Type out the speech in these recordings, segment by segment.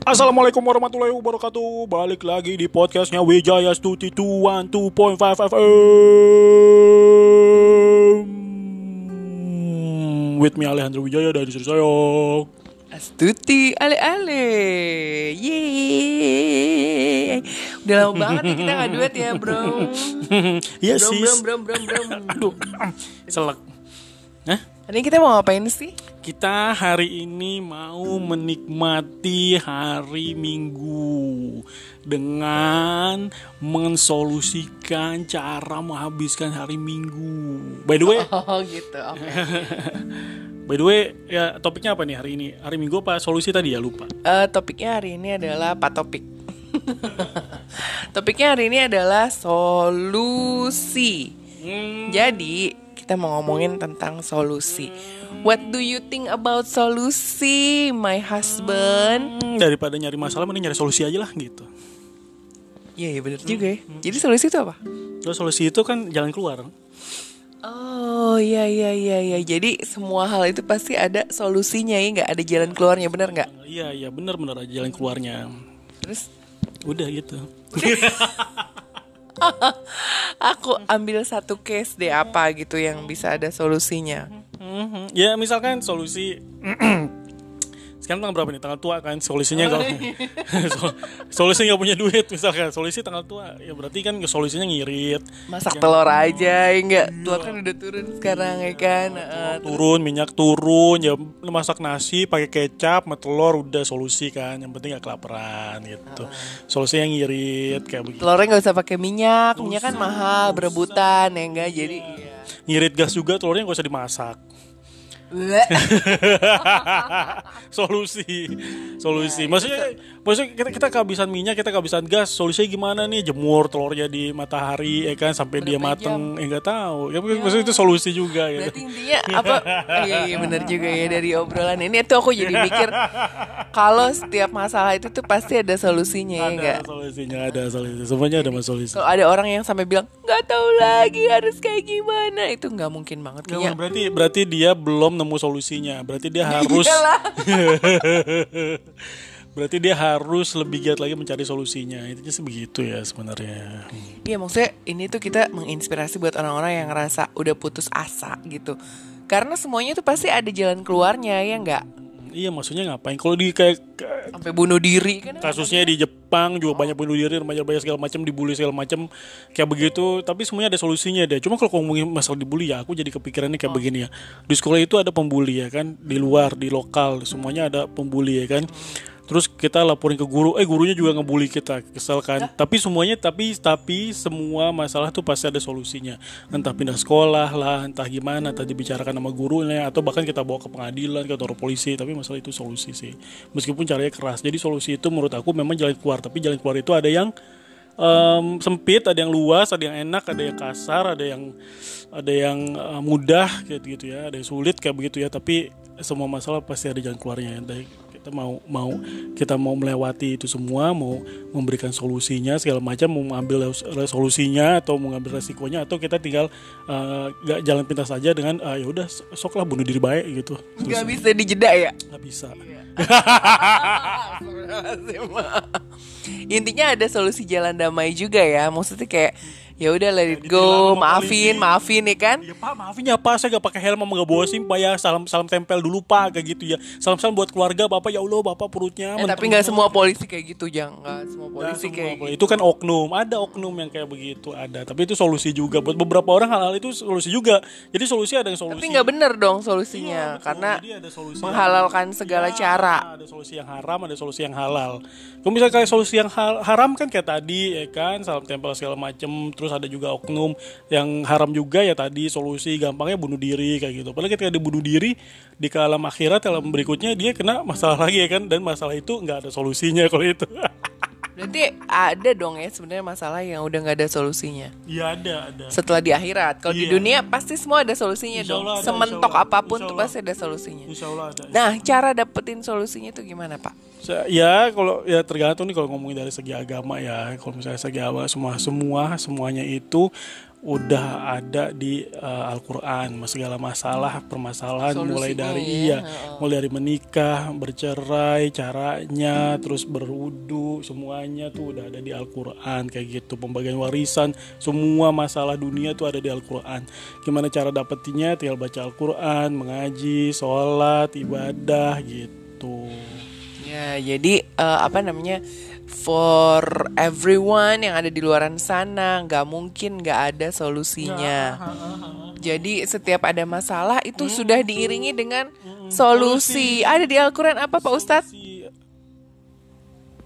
Assalamualaikum warahmatullahi wabarakatuh. Balik lagi di podcastnya Wijaya Stuti 212.5 FM With me Alejandro Wijaya dari istri saya. Astuti ale-ale Yeay. Udah lama banget nih kita gak duet ya bro. Iya Brom sis. brom brom brom brom. Aduh Selek. Hah? Hari ini kita mau ngapain sih? Kita hari ini mau menikmati hari Minggu dengan mensolusikan cara menghabiskan hari Minggu. By the way, Oh gitu oke by the way, ya topiknya apa nih hari ini? Hari Minggu apa solusi tadi ya lupa. Eh, Topiknya hari ini adalah apa topik? Topiknya hari ini adalah solusi Jadi kita mau ngomongin tentang solusi What do you think about solusi my husband? Hmm, daripada nyari masalah mending nyari solusi aja lah gitu. Iya iya bener juga ya Jadi solusi itu apa? Terus solusi itu kan jalan keluar. Oh iya iya iya iya. Jadi semua hal itu pasti ada solusinya ya nggak ada jalan keluarnya benar nggak? Iya iya bener bener aja jalan keluarnya. Terus Udah gitu. aku ambil satu case deh apa gitu yang bisa ada solusinya. Mhm. Ya misalkan solusi sekarang tanggal berapa nih? Tanggal tua kan solusinya kalau Sol- solusi nggak punya duit misalkan. Solusi tanggal tua ya berarti kan solusinya ngirit. Masak telur aja ya nggak? Tua kan udah turun sekarang ya kan. Eh, turun minyak turun ya masak nasi pakai kecap sama telur udah solusi kan. Yang penting nggak kelaparan gitu. Solusinya ngirit kayak begitu. Telurnya nggak usah pakai minyak, minyak kan mahal berebutan ya enggak jadi. Iya. ngirit gas juga telurnya nggak usah dimasak solusi. Solusi. Maksudnya maksudnya kita kita kehabisan minyak kita kehabisan gas solusinya gimana nih? Jemur telurnya di matahari ya kan sampai dia mateng ya nggak tahu. Ya, maksudnya itu solusi juga gitu. Berarti intinya apa? Iya iya benar juga ya dari obrolan ini. Tuh aku jadi mikir kalau setiap masalah itu tuh pasti ada solusinya ya enggak? ada solusinya ada solusi. Semuanya ada solusi. Kalau ada orang yang sampai bilang nggak tahu lagi harus kayak gimana itu nggak mungkin banget Nggak, kayaknya. berarti berarti dia belum nemu solusinya. Berarti dia harus Iyalah. berarti dia harus lebih giat lagi mencari solusinya. Intinya sih begitu ya sebenarnya. Iya maksudnya ini tuh kita menginspirasi buat orang-orang yang ngerasa udah putus asa gitu. Karena semuanya tuh pasti ada jalan keluarnya ya nggak? iya maksudnya ngapain? Kalau di kayak Sampai bunuh diri kan? kasusnya di Jepang juga banyak bunuh diri remaja banyak segala macam dibully segala macam kayak begitu. Tapi semuanya ada solusinya deh. Cuma kalau ngomongin masalah dibully ya aku jadi kepikirannya kayak begini ya. Di sekolah itu ada pembuli ya kan? Di luar di lokal semuanya ada pembuli ya kan terus kita laporin ke guru eh gurunya juga ngebully kita kesel kan. Tapi semuanya tapi tapi semua masalah tuh pasti ada solusinya. Entah pindah sekolah lah entah gimana entah dibicarakan sama gurunya atau bahkan kita bawa ke pengadilan ke kantor polisi. Tapi masalah itu solusi sih. Meskipun caranya keras. Jadi solusi itu menurut aku memang jalan keluar. Tapi jalan keluar itu ada yang em, sempit ada yang luas ada yang enak ada yang kasar ada yang ada yang eh, mudah gitu gitu ya. Ada yang sulit kayak begitu ya. Tapi semua masalah pasti ada jalan keluarnya Dari kita mau mau kita mau melewati itu semua mau memberikan solusinya segala macam mau mengambil res- solusinya atau mau mengambil resikonya atau kita tinggal eh, gak jalan pintas saja dengan ah, ya udah sok lah bunuh diri baik gitu Nggak bisa dijeda ya? nggak bisa Intinya ada solusi jalan damai juga ya. Maksudnya kayak ya udah let it go, sama maafin, maafin ya kan? Ya pak maafin ya pak. Saya gak pakai helm sama gak bawa sim pak ya. Salam salam tempel dulu pak kayak gitu ya. Salam salam buat keluarga bapak. Ya allah bapak perutnya Eh, tapi nggak semua polisi kayak gitu, jangan nggak semua polisi semua kayak gitu. itu kan oknum. Ada oknum yang kayak begitu ada. Tapi itu solusi juga. Buat beberapa orang hal-hal itu solusi juga. Jadi solusi ada yang solusi. Tapi nggak bener dong Iya, solusinya, betul. karena ada solusi menghalalkan yang- segala Iya, cara. ada solusi yang haram ada solusi yang halal. Kalau misalnya kayak solusi yang haram kan kayak tadi ya kan? Salam tempel segala macem. Terus ada juga oknum yang haram juga ya tadi solusi gampangnya bunuh diri kayak gitu. Padahal ketika dia bunuh diri di alam akhirat alam berikutnya dia kena masalah lagi ya kan? Dan masalah itu nggak ada solusinya kalau itu Berarti ada dong ya sebenarnya masalah yang udah nggak ada solusinya. iya ada ada Setelah di akhirat, kalau di Iya. dunia pasti semua ada solusinya Insya dong. Ada, Sementok insya Allah. apa pun Insya tuh pasti ada solusinya. insya Allah ada Nah, cara dapetin solusinya tuh gimana, Pak? Ya kalau ya tergantung nih kalau ngomongin dari segi agama ya kalau misalnya segi agama semua semua semuanya itu udah ada di uh, Al-Qur'an segala masalah permasalahan mulai Solusinya dari ya, iya mulai dari menikah bercerai caranya terus berwudu semuanya tuh udah ada di Al-Qur'an kayak gitu. Pembagian warisan semua masalah dunia tuh ada di Al-Qur'an. Gimana cara dapetinnya tinggal baca Al-Qur'an mengaji sholat ibadah gitu Ya, jadi eh, apa namanya? For everyone yang ada di luaran sana, nggak mungkin nggak ada solusinya. Jadi setiap ada masalah itu sudah diiringi dengan solusi. Ada di Al-Quran apa Pak Ustadz?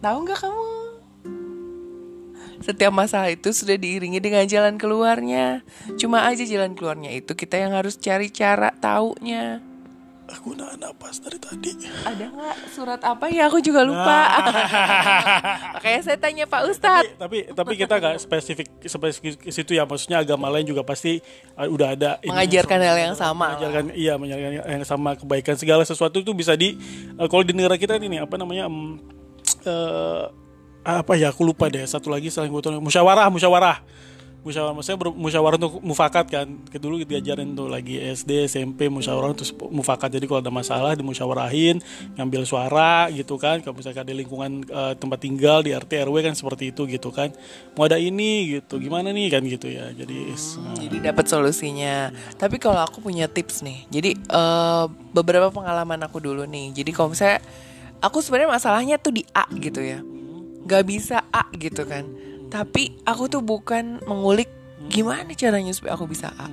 Tahu nggak kamu? Setiap masalah itu sudah diiringi dengan jalan keluarnya. Cuma aja jalan keluarnya itu kita yang harus cari cara taunya. Aku nahan napas dari tadi Ada nggak surat apa ya? Aku juga lupa. Makanya saya tanya Pak Ustadz. tapi tapi kita nggak spesifik spesifik situ ya maksudnya agama lain juga pasti uh, udah ada ini- Mengajarkan hal yang sama. mengajarkan iya mengajarkan yang sama kebaikan segala sesuatu itu bisa di uh, kalau di negara kita ini apa namanya em, eh, apa ya aku lupa deh satu lagi selain gue musyawarah musyawarah musyawarah maksudnya ber- musyawarah untuk mufakat kan kita dulu diajarin tuh lagi SD SMP musyawarah terus mufakat jadi kalau ada masalah dimusyawarahin ngambil suara gitu kan kalau misalkan ada lingkungan eh, tempat tinggal di RT RW kan seperti itu gitu kan mau ada ini gitu gimana nih kan gitu ya jadi is- Jadi dapat solusinya. Tapi kalau aku punya tips nih. Jadi eh, beberapa pengalaman aku dulu nih. Jadi kalau misalnya aku sebenarnya masalahnya tuh di A gitu ya. Gak bisa A gitu kan. Tapi aku tuh bukan mengulik gimana caranya supaya aku bisa A.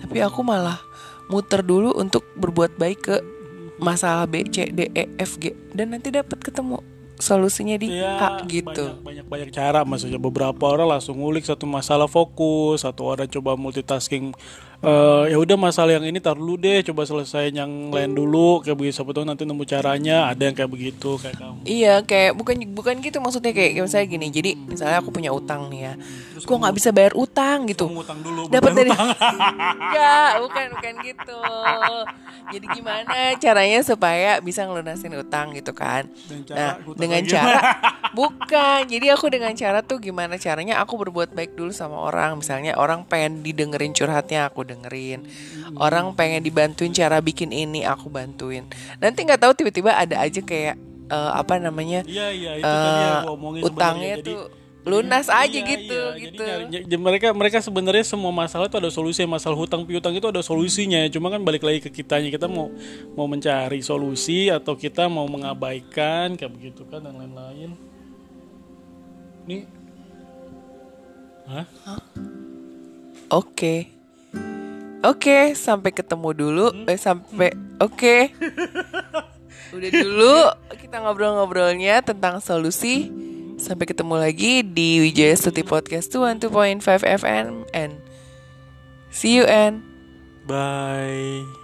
Tapi aku malah muter dulu untuk berbuat baik ke masalah B, C, D, E, F, G dan nanti dapat ketemu solusinya di A gitu. banyak banyak cara maksudnya beberapa orang langsung ngulik satu masalah fokus satu orang coba multitasking Eh, ya udah masalah yang ini tar dulu deh coba selesaiin yang lain dulu kayak begitu siapa tahu nanti nemu caranya ada yang kayak begitu kayak kamu. Iya kayak bukan bukan gitu maksudnya kayak, kayak misalnya gini jadi misalnya aku punya utang nih ya gue nggak bisa bayar utang gitu. utang dulu dapat dari enggak bukan bukan gitu. Jadi gimana caranya supaya bisa ngelunasin utang gitu kan? Dengan cara nah dengan lagi. cara bukan jadi aku dengan cara tuh gimana caranya aku berbuat baik dulu sama orang. Misalnya orang pengen didengerin curhatnya aku dengerin orang pengen dibantuin cara bikin ini aku bantuin nanti nggak tahu tiba-tiba ada aja kayak eh, apa namanya iya iya itu aku omongin utangnya. Jadi- tuh lunas Iya, aja iya, gitu iya. Gitu jadi mereka mereka sebenarnya semua masalah itu ada solusi masalah hutang piutang itu ada solusinya cuma kan balik lagi ke kitanya kita mau mau mencari solusi atau kita mau mengabaikan kayak begitu kan dan lain-lain nih Hah? Oke. Oke, sampai ketemu dulu. Eh sampai oke. Udah dulu kita ngobrol-ngobrolnya tentang solusi. Sampai ketemu lagi di Wijaya Stuti Podcast 102.5 FM and see you and bye